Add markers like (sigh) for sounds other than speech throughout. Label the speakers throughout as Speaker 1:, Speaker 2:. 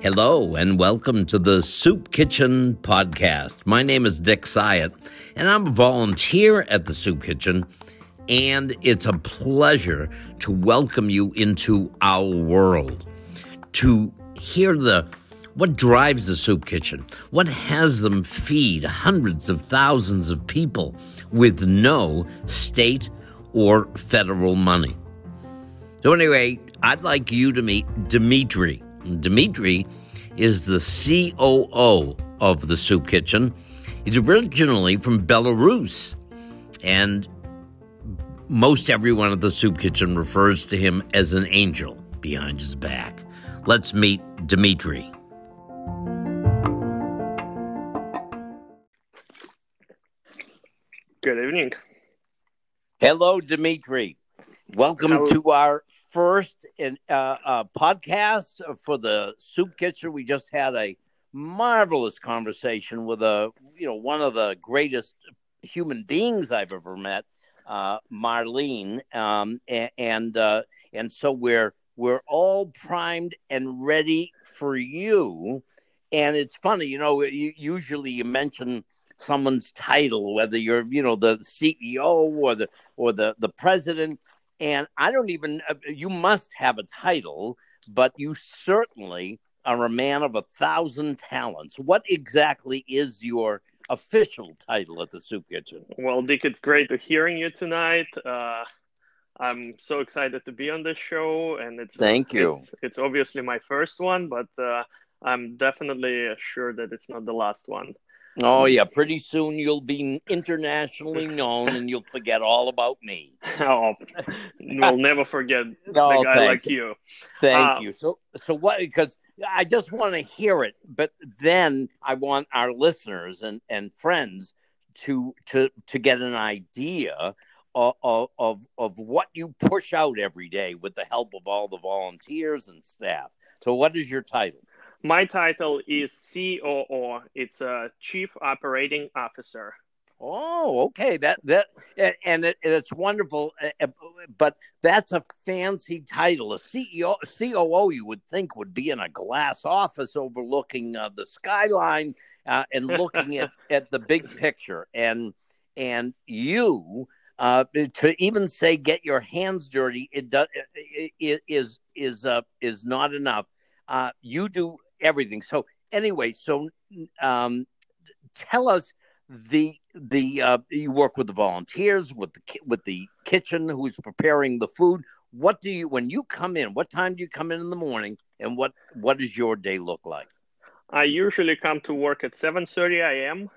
Speaker 1: Hello, and welcome to the Soup Kitchen podcast. My name is Dick Syatt, and I'm a volunteer at the Soup Kitchen, and it's a pleasure to welcome you into our world, to hear the what drives the soup kitchen? What has them feed hundreds of thousands of people with no state or federal money? So, anyway, I'd like you to meet Dimitri. Dimitri is the COO of the soup kitchen. He's originally from Belarus, and most everyone at the soup kitchen refers to him as an angel behind his back. Let's meet Dimitri.
Speaker 2: Good evening.
Speaker 1: Hello, Dimitri. Welcome
Speaker 2: Hello.
Speaker 1: to our first in, uh, uh, podcast for the Soup Kitchen. We just had a marvelous conversation with a, you know, one of the greatest human beings I've ever met, uh, Marlene, um, and and, uh, and so we're we're all primed and ready for you. And it's funny, you know, you, usually you mention someone's title, whether you're, you know, the CEO or the or the the president. And I don't even. uh, You must have a title, but you certainly are a man of a thousand talents. What exactly is your official title at the Soup Kitchen?
Speaker 2: Well, Dick, it's great to hearing you tonight. Uh, I'm so excited to be on this show, and it's
Speaker 1: Thank you.
Speaker 2: It's, it's obviously my first one, but uh, I'm definitely sure that it's not the last one.
Speaker 1: Oh yeah, pretty soon you'll be internationally (laughs) known, and you'll forget all about me. (laughs)
Speaker 2: oh, we'll never forget (laughs)
Speaker 1: No,
Speaker 2: the guy
Speaker 1: thanks.
Speaker 2: like you.
Speaker 1: Thank
Speaker 2: Uh,
Speaker 1: you. So, so what? Because I just want to hear it, but then I want our listeners and and friends to to to get an idea of of of, of what you push out every day with the help of all the volunteers and staff. So, what is your title?
Speaker 2: My title is COO. It's a Chief Operating Officer.
Speaker 1: Oh, okay. That that and- it, it's wonderful, uh, uh, but that's a fancy title. A CEO, COO, you would think would be in a glass office overlooking uh, the skyline uh, and looking at, (laughs) at the big picture. And and you uh, to even say get your hands dirty, it does it, it is is uh, is not enough. Uh, you do everything. So anyway, so um, tell us the the uh, you work with the volunteers with the ki- with the kitchen who's preparing the food what do you when you come in what time do you come in in the morning and what what does your day look like
Speaker 2: I usually come to work at 7:30 a.m.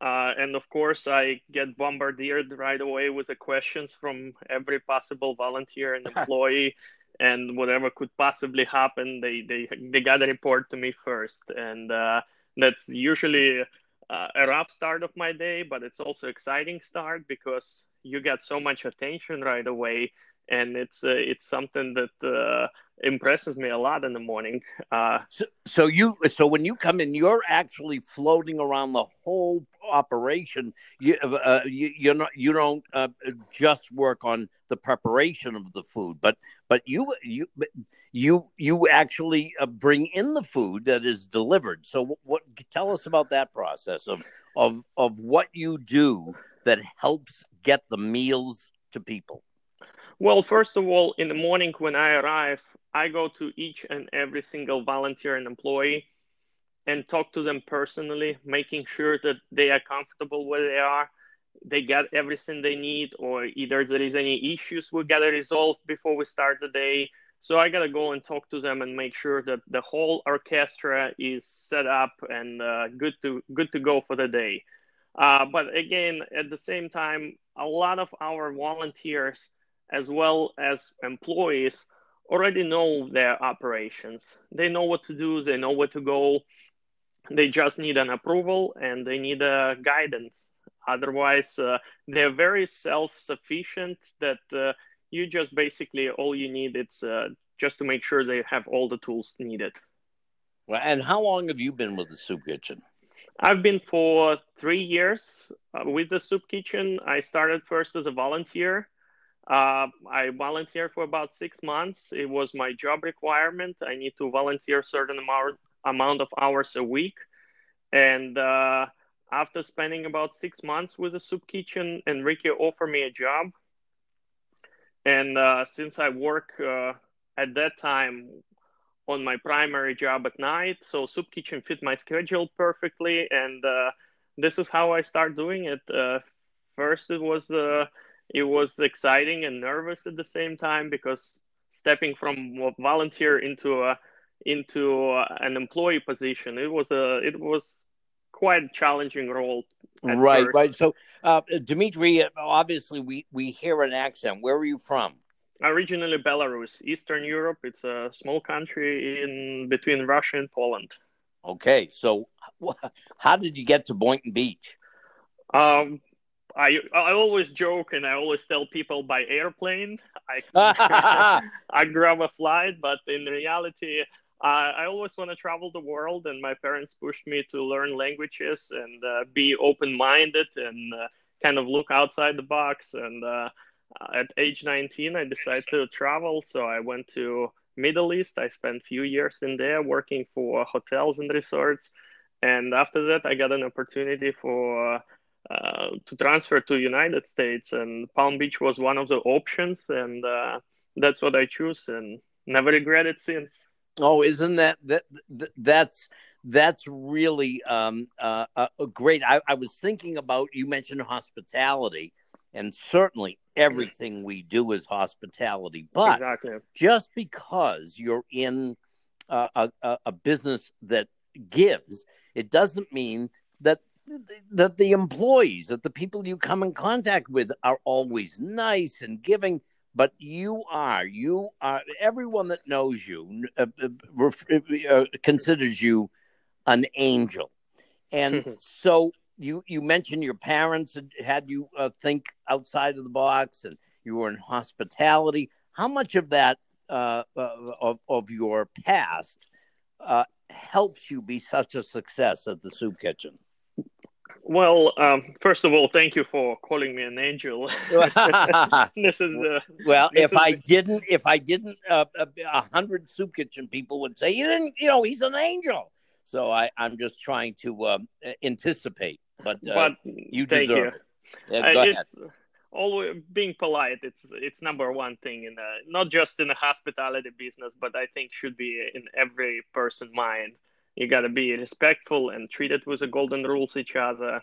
Speaker 2: Uh, and of course, I get bombarded right away with the questions from every possible volunteer and (laughs) employee, and whatever could possibly happen, they they they gotta report to me first, and uh, that's usually uh, a rough start of my day, but it's also exciting start because you get so much attention right away, and it's uh, it's something that uh, impresses me a lot in the morning. Uh,
Speaker 1: so, so you so when you come in you're actually floating around the whole operation you uh, you you're not you don't uh, just work on the preparation of the food but but you you you you actually uh, bring in the food that is delivered. So what tell us about that process of of of what you do that helps get the meals to people.
Speaker 2: Well, first of all, in the morning when I arrive, I go to each and every single volunteer and employee and talk to them personally, making sure that they are comfortable where they are, they get everything they need, or either there is any issues we gotta resolve before we start the day. So I gotta go and talk to them and make sure that the whole orchestra is set up and uh, good to good to go for the day. Uh, but again, at the same time, a lot of our volunteers as well as employees already know their operations. They know what to do, they know where to go. They just need an approval and they need a guidance. Otherwise, uh, they're very self-sufficient. That uh, you just basically all you need is uh, just to make sure they have all the tools needed.
Speaker 1: well, and how long have you been with the soup kitchen
Speaker 2: I've been for three years uh, with the soup kitchen. I started first as a volunteer. Uh, I volunteered for about six months. It was my job requirement. I need to volunteer a certain amount amount of hours a week, and uh, after spending about six months with the soup kitchen, Enrique offered me a job. And uh, since I work uh, at that time on my primary job at night, so soup kitchen fit my schedule perfectly, and uh, this is how I start doing it. Uh, first, it was uh, it was exciting and nervous at the same time because stepping from volunteer into a into an employee position, it was a it was quite a challenging role.
Speaker 1: Right, first. right. So, uh, Dimitri, obviously, we we hear an accent. Where are you from?
Speaker 2: Originally Belarus, Eastern Europe. It's a small country in between Russia and Poland.
Speaker 1: Okay, so how did you get to Boynton Beach?
Speaker 2: Um, I I always joke and I always tell people by airplane. I (laughs) (laughs) I grab a flight, but in reality, uh, I always want to travel the world, and my parents pushed me to learn languages and uh, be open-minded and uh, kind of look outside the box. And uh, at age 19, I decided to travel, so I went to Middle East. I spent a few years in there working for hotels and resorts, and after that, I got an opportunity for uh, to transfer to United States, and Palm Beach was one of the options, and uh, that's what I chose, and never regret it since.
Speaker 1: Oh, isn't that that, that's that's really um, uh, great. I, I was thinking about you mentioned hospitality, and certainly everything we do is hospitality. But exactly. just because you're in a, a, a business that gives, it doesn't mean that that the employees, that the people you come in contact with, are always nice and giving but you are you are everyone that knows you uh, uh, uh, considers you an angel. And (laughs) so you you mentioned your parents had you uh, think outside of the box and you were in hospitality. How much of that uh, uh, of, of your past helps you be such a success at the soup kitchen
Speaker 2: well, um, first of all, thank you for calling me an angel. (laughs) this is the
Speaker 1: well. If I the... didn't, if I didn't, uh, a hundred soup kitchen people would say you didn't. You know, he's an angel. So I, I'm just trying to um, anticipate. But, uh, but you deserve you. it. Yeah, go uh, ahead.
Speaker 2: Always being polite. It's it's number one thing in the, not just in the hospitality business, but I think should be in every person mind you got to be respectful and treat it with the golden rules each other.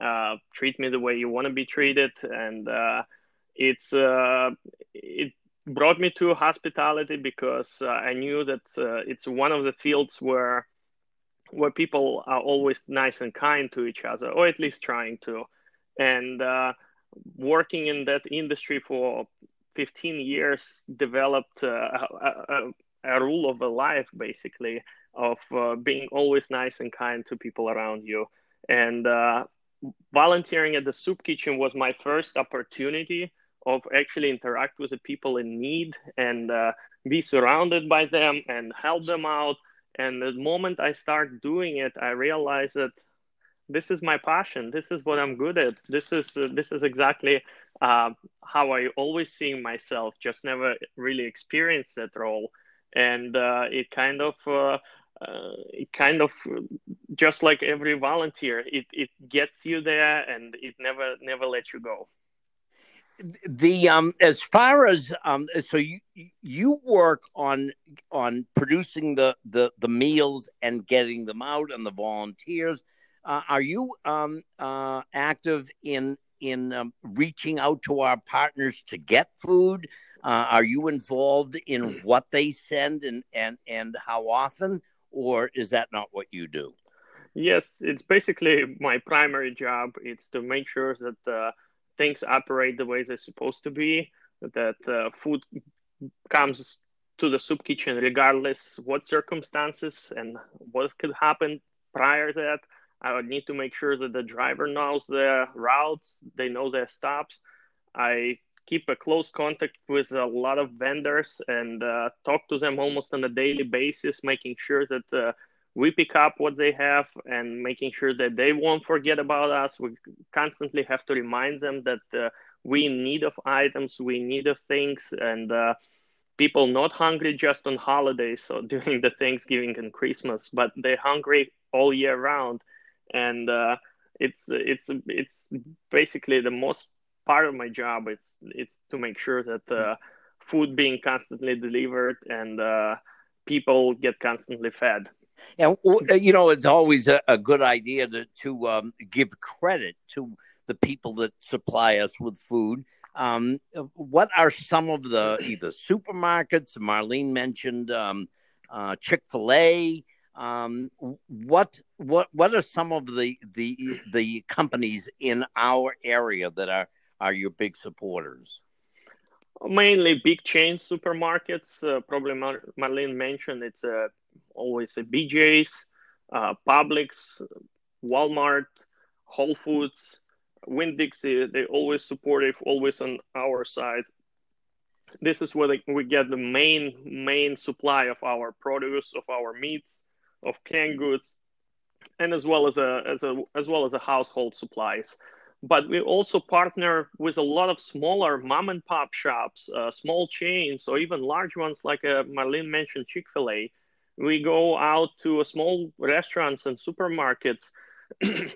Speaker 2: Uh, treat me the way you want to be treated. And uh, it's uh, it brought me to hospitality because uh, i knew that uh, it's one of the fields where where people are always nice and kind to each other or at least trying to. And uh, working in that industry for 15 years developed a, a, a rule of a life basically of uh, being always nice and kind to people around you. And uh, volunteering at the soup kitchen was my first opportunity of actually interact with the people in need and uh, be surrounded by them and help them out. And the moment I start doing it, I realize that this is my passion. This is what I'm good at. This is uh, this is exactly uh, how I always see myself. Just never really experienced that role, and uh, it kind of uh, it kind of just like every volunteer it, it gets you there and it never never lets you go.
Speaker 1: The um as far as um so you you work on on producing the the the meals and getting them out and the volunteers. Uh, are you um uh active in in um, reaching out to our partners to get food? Uh, are you involved in what they send and and and how often or is that not what you do?
Speaker 2: Yes, it's basically my primary job. It's to make sure that uh, things operate the way they're supposed to be, that uh, food comes to the soup kitchen regardless what circumstances and what could happen prior to that. I would need to make sure that the driver knows their routes, they know their stops. I keep a close contact with a lot of vendors and uh, talk to them almost on a daily basis, making sure that uh, we pick up what they have and making sure that they won't forget about us. We constantly have to remind them that uh, we need of items, we need of things, and uh, people not hungry just on holidays or (laughs) during the Thanksgiving and Christmas, but they're hungry all year round, and uh, it's it's it's basically the most part of my job. It's it's to make sure that uh, food being constantly delivered and uh, people get constantly fed.
Speaker 1: And you know, it's always a, a good idea to to um, give credit to the people that supply us with food. Um, what are some of the either supermarkets? Marlene mentioned um, uh, Chick Fil A. Um, what what what are some of the the the companies in our area that are are your big supporters?
Speaker 2: Mainly big chain supermarkets. Uh, probably Mar- Marlene mentioned it's uh, always a BJ's, uh, Publix, Walmart, Whole Foods, Winn Dixie. They always supportive, always on our side. This is where we get the main main supply of our produce, of our meats, of canned goods, and as well as a as a as well as a household supplies. But we also partner with a lot of smaller mom and pop shops, uh, small chains, or even large ones like uh, Marlene mentioned Chick Fil A. We go out to small restaurants and supermarkets. (clears throat)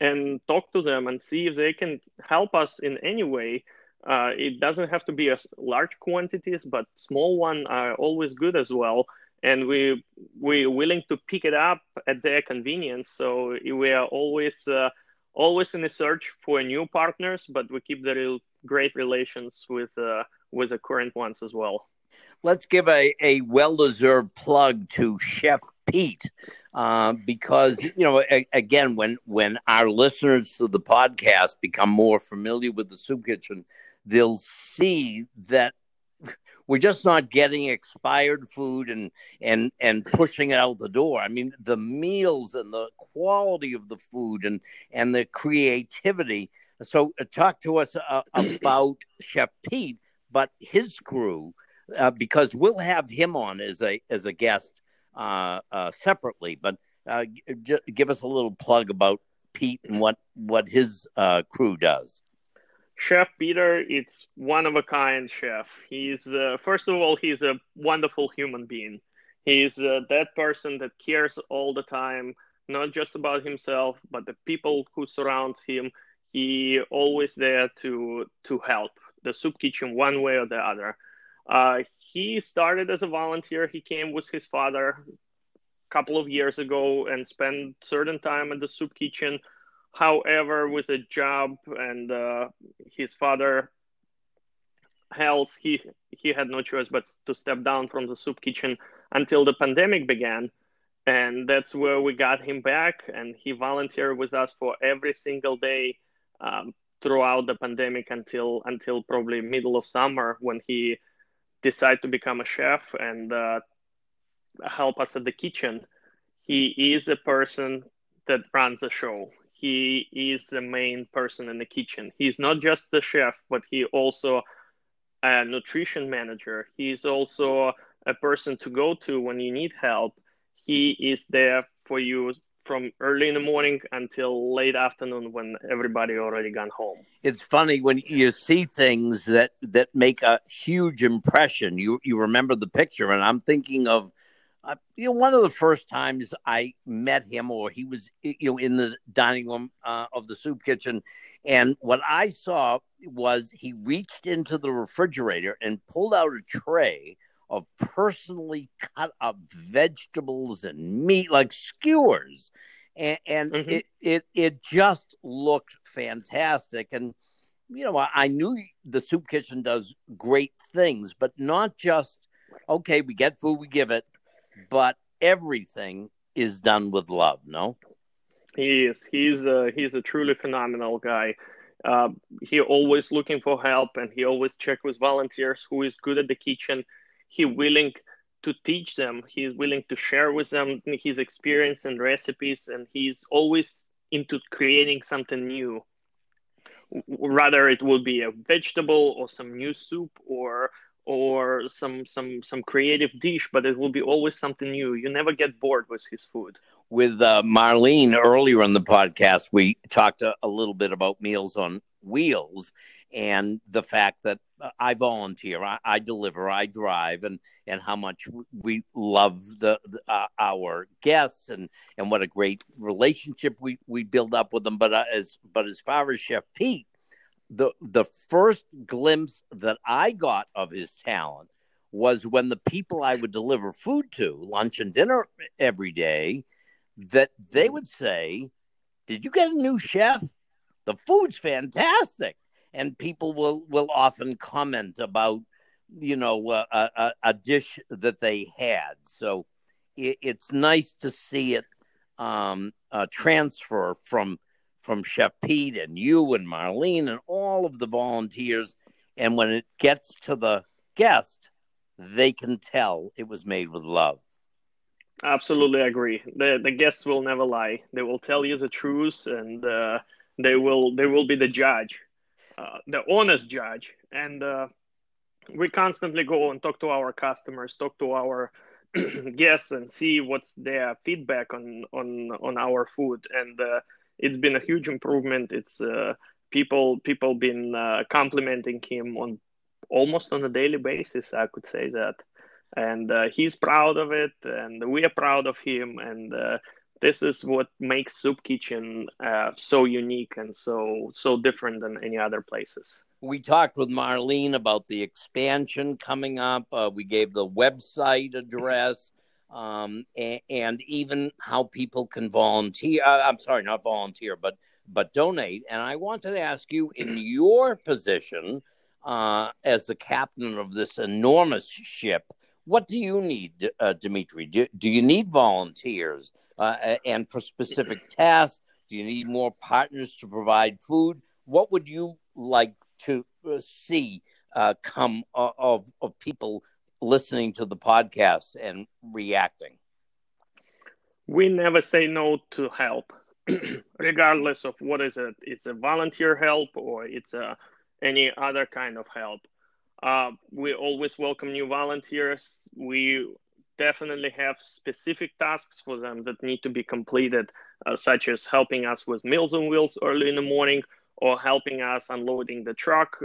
Speaker 2: and talk to them and see if they can help us in any way. Uh, it doesn't have to be as large quantities, but small one are always good as well and we we're willing to pick it up at their convenience. So we are always uh, always in a search for new partners, but we keep the real great relations with uh, with the current ones as well.
Speaker 1: Let's give a, a well deserved plug to Chef Pete, uh, because you know a, again when when our listeners to the podcast become more familiar with the soup kitchen, they'll see that we're just not getting expired food and and and pushing it out the door. I mean, the meals and the quality of the food and and the creativity. So, uh, talk to us uh, (clears throat) about Chef Pete, but his crew, uh, because we'll have him on as a as a guest uh, uh, separately. But uh, g- give us a little plug about Pete and what what his crew does.
Speaker 2: Chef Peter, it's one of a kind chef. He's uh, first of all, he's a wonderful human being. He's uh, that person that cares all the time, not just about himself, but the people who surround him. He always there to to help the soup kitchen one way or the other. Uh, he started as a volunteer. He came with his father a couple of years ago and spent certain time at the soup kitchen However, with a job and uh, his father health, he he had no choice but to step down from the soup kitchen until the pandemic began, and that's where we got him back. And he volunteered with us for every single day um, throughout the pandemic until until probably middle of summer when he decided to become a chef and uh, help us at the kitchen. He is a person that runs a show he is the main person in the kitchen. He's not just the chef, but he also a nutrition manager. He's also a person to go to when you need help. He is there for you from early in the morning until late afternoon when everybody already gone home.
Speaker 1: It's funny when you see things that that make a huge impression. You you remember the picture, and I'm thinking of uh, you know, one of the first times I met him, or he was, you know, in the dining room uh, of the soup kitchen, and what I saw was he reached into the refrigerator and pulled out a tray of personally cut up vegetables and meat, like skewers, and, and mm-hmm. it it it just looked fantastic. And you know, I, I knew the soup kitchen does great things, but not just okay. We get food, we give it but everything is done with love. No,
Speaker 2: he is. He's a he's a truly phenomenal guy. Uh, he always looking for help, and he always check with volunteers who is good at the kitchen. He willing to teach them. He's willing to share with them his experience and recipes, and he's always into creating something new. Rather, it will be a vegetable or some new soup or or some some some creative dish but it will be always something new. You never get bored with his food.
Speaker 1: With uh, marlene earlier on the podcast we talked a, a, little bit about meals on wheels and the fact that I volunteer, I, I, deliver, I drive, and and how much we love the, the uh, our guests and and what a great relationship we we build up with them. But uh, as but as far as Chef Pete, the the first glimpse that I got of his talent was when the people I would deliver food to, lunch and dinner every day, that they would say, "Did you get a new chef? The food's fantastic." and people will will often comment about you know a, a, a dish that they had. So it, it's nice to see it um, uh, transfer from from Chef Pete and you and Marlene and all of the volunteers, and when it gets to the guest, they can tell it was made with love.
Speaker 2: Absolutely agree. The the guests will never lie. They will tell you the truth, and uh, they will they will be the judge uh, the honest judge and uh, we constantly go and talk to our customers talk to our (clears throat) guests and see what's their feedback on on on our food and uh, it's been a huge improvement it's uh, people people been uh, complimenting him on almost on a daily basis i could say that and he's proud of it and we are proud of him and this is what makes Soup Kitchen uh, so unique and so so different than any other places.
Speaker 1: We talked with Marlene about the expansion coming up. Uh, we gave the website address. Um, and, and, even how people can volunteer. Uh, I'm sorry, not volunteer, but but donate. And I wanted to ask you, in (clears throat) your position uh, as the captain of this enormous ship, what do you need, uh, Dimitri? Do, do you need volunteers? Uh, and for specific (clears throat) tasks? Do you need more partners to provide food? What would you like to uh, see uh, come of, of people listening to the podcast and reacting?
Speaker 2: We never say no to help, (clears throat) regardless of what is it. It's a volunteer help or it's a any other kind of help. Uh, we always welcome new volunteers. We definitely have specific tasks for them that need to be completed, uh, such as helping us with Meals on Wheels early in the morning, or helping us unloading the truck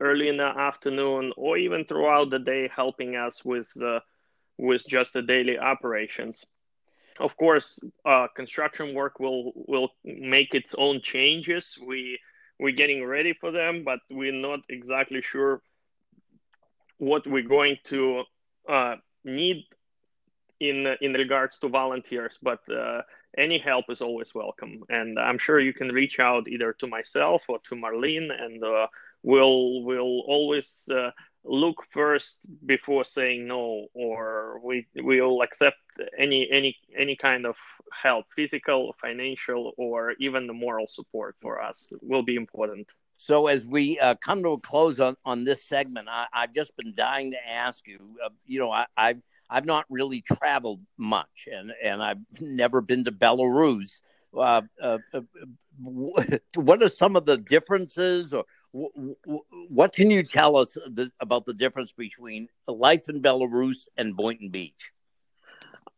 Speaker 2: early in the afternoon, or even throughout the day, helping us with uh, with just the daily operations. Of course, uh, construction work will will make its own changes. We we're getting ready for them, but we're not exactly sure what we're going to uh, need in in regards to volunteers, but uh, any help is always welcome. And I'm sure you can reach out either to myself or to Marlene, and uh, we'll we'll always uh, look first before saying no, or we will accept any any any kind of help, physical, financial, or even the moral support for us will be important.
Speaker 1: So, as we uh, come to a close on, on this segment, I, have just been dying to ask you. Uh, you know, I, I've I've not really traveled much, and and I've never been to Belarus. Uh, uh, uh (laughs) what are some of the differences, or what can you tell us about the difference between life in Belarus and Boynton Beach?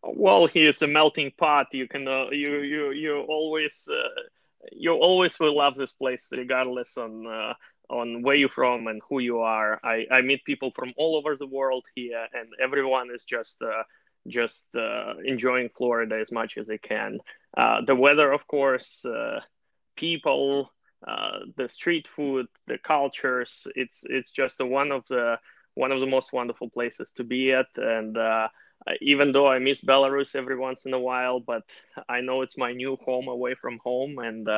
Speaker 2: Well, here's a melting pot. You can uh, you you you always uh, you always will love this place, regardless on uh, on where you're from and who you are. I, I meet people from all over the world here, and everyone is just uh, just uh, enjoying Florida as much as they can. Uh, the weather, of course, people, uh, the street food, the cultures. It's it's just one of the one of the most wonderful places to be at, and uh, even though I miss Belarus every once in a while, but I know it's my new home away from home, and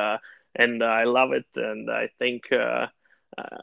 Speaker 2: and I love it, and I think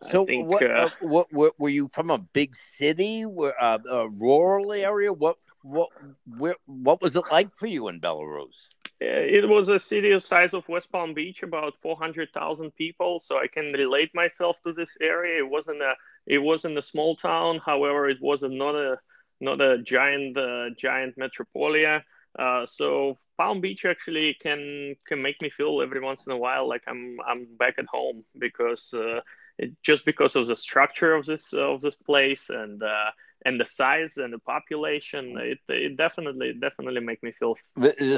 Speaker 1: so, think, what, uh, uh, what, what, were you from a big city, uh, a rural area? What, what, where, what was it like for you in Belarus?
Speaker 2: It was a city the size of West Palm Beach, about four hundred thousand people. So I can relate myself to this area. It wasn't a, it wasn't a small town. However, it was not a, not a giant, uh, giant metropolia. Uh, so Palm Beach actually can can make me feel every once in a while like I'm I'm back at home because uh, it, just because of the structure of this of this place and uh, and the size and the population, it, it definitely definitely make me feel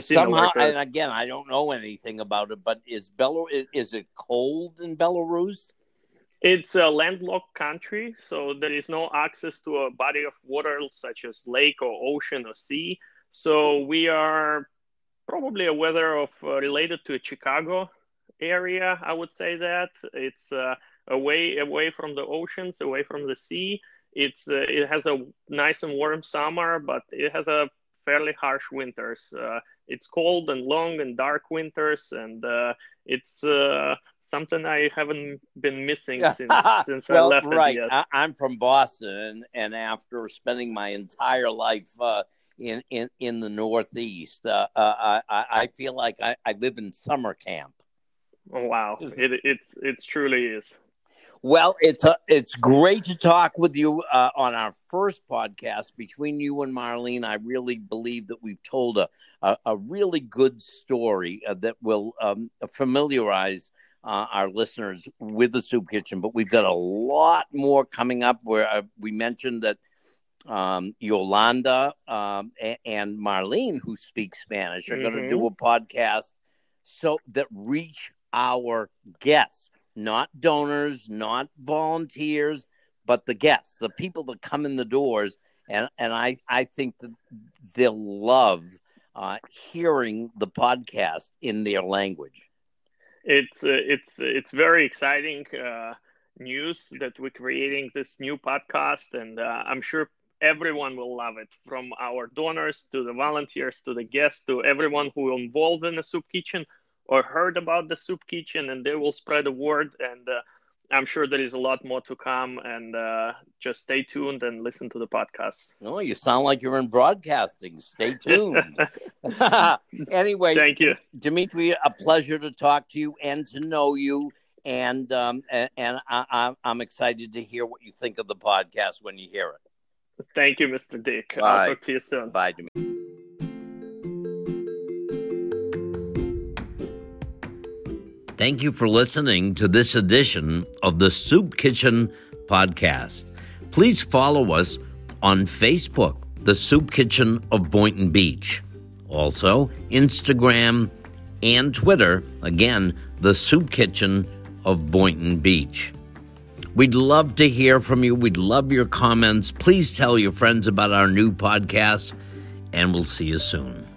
Speaker 1: somehow. And again, I don't know anything about it, but is Belarus is, is it cold in Belarus?
Speaker 2: It's a landlocked country, so there is no access to a body of water such as lake or ocean or sea. So we are probably a weather of uh, related to Chicago area. I would say that it's uh, away away from the oceans, away from the sea. It's uh, it has a nice and warm summer, but it has a fairly harsh winters. Uh, it's cold and long and dark winters, and uh, it's uh, something I haven't been missing since (laughs) since
Speaker 1: well,
Speaker 2: I left.
Speaker 1: Right, I, am from Boston, and after spending my entire life uh, in, in in the Northeast, uh, uh, I I feel like I, I live in summer camp.
Speaker 2: Oh, wow, it it's it truly is.
Speaker 1: Well, it's a, it's great to talk with you uh, on our first podcast between you and Marlene. I really believe that we've told a a, a really good story uh, that will um, familiarize uh, our listeners with the soup kitchen. But we've got a lot more coming up. Where uh, we mentioned that um, Yolanda um, and Marlene, who speak Spanish, are mm-hmm. going to do a podcast so that reach our guests not donors, not volunteers, but the guests, the people that come in the doors. And, and I, I think that they'll love uh, hearing the podcast in their language.
Speaker 2: It's uh, it's it's very exciting uh, news that we're creating this new podcast, and uh, I'm sure everyone will love it. From our donors to the volunteers to the guests to everyone who involved in the soup kitchen or heard about the soup kitchen and they will spread the word and uh, i'm sure there is a lot more to come and uh, just stay tuned and listen to the podcast.
Speaker 1: Oh you sound like you're in broadcasting. Stay (laughs) tuned. (laughs) Anyway
Speaker 2: thank you.
Speaker 1: Dimitri a pleasure to talk to you and to know you and um, and, I, i'm excited to hear what you think of the podcast when you hear it.
Speaker 2: Thank you mr dick. Bye. i'll talk to you soon.
Speaker 1: Bye dimitri Thank you for listening to this edition of the Soup Kitchen podcast. Please follow us on Facebook, The Soup Kitchen of Boynton Beach. Also, Instagram and Twitter, again, The Soup Kitchen of Boynton Beach. We'd love to hear from you. We'd love your comments. Please tell your friends about our new podcast, and we'll see you soon.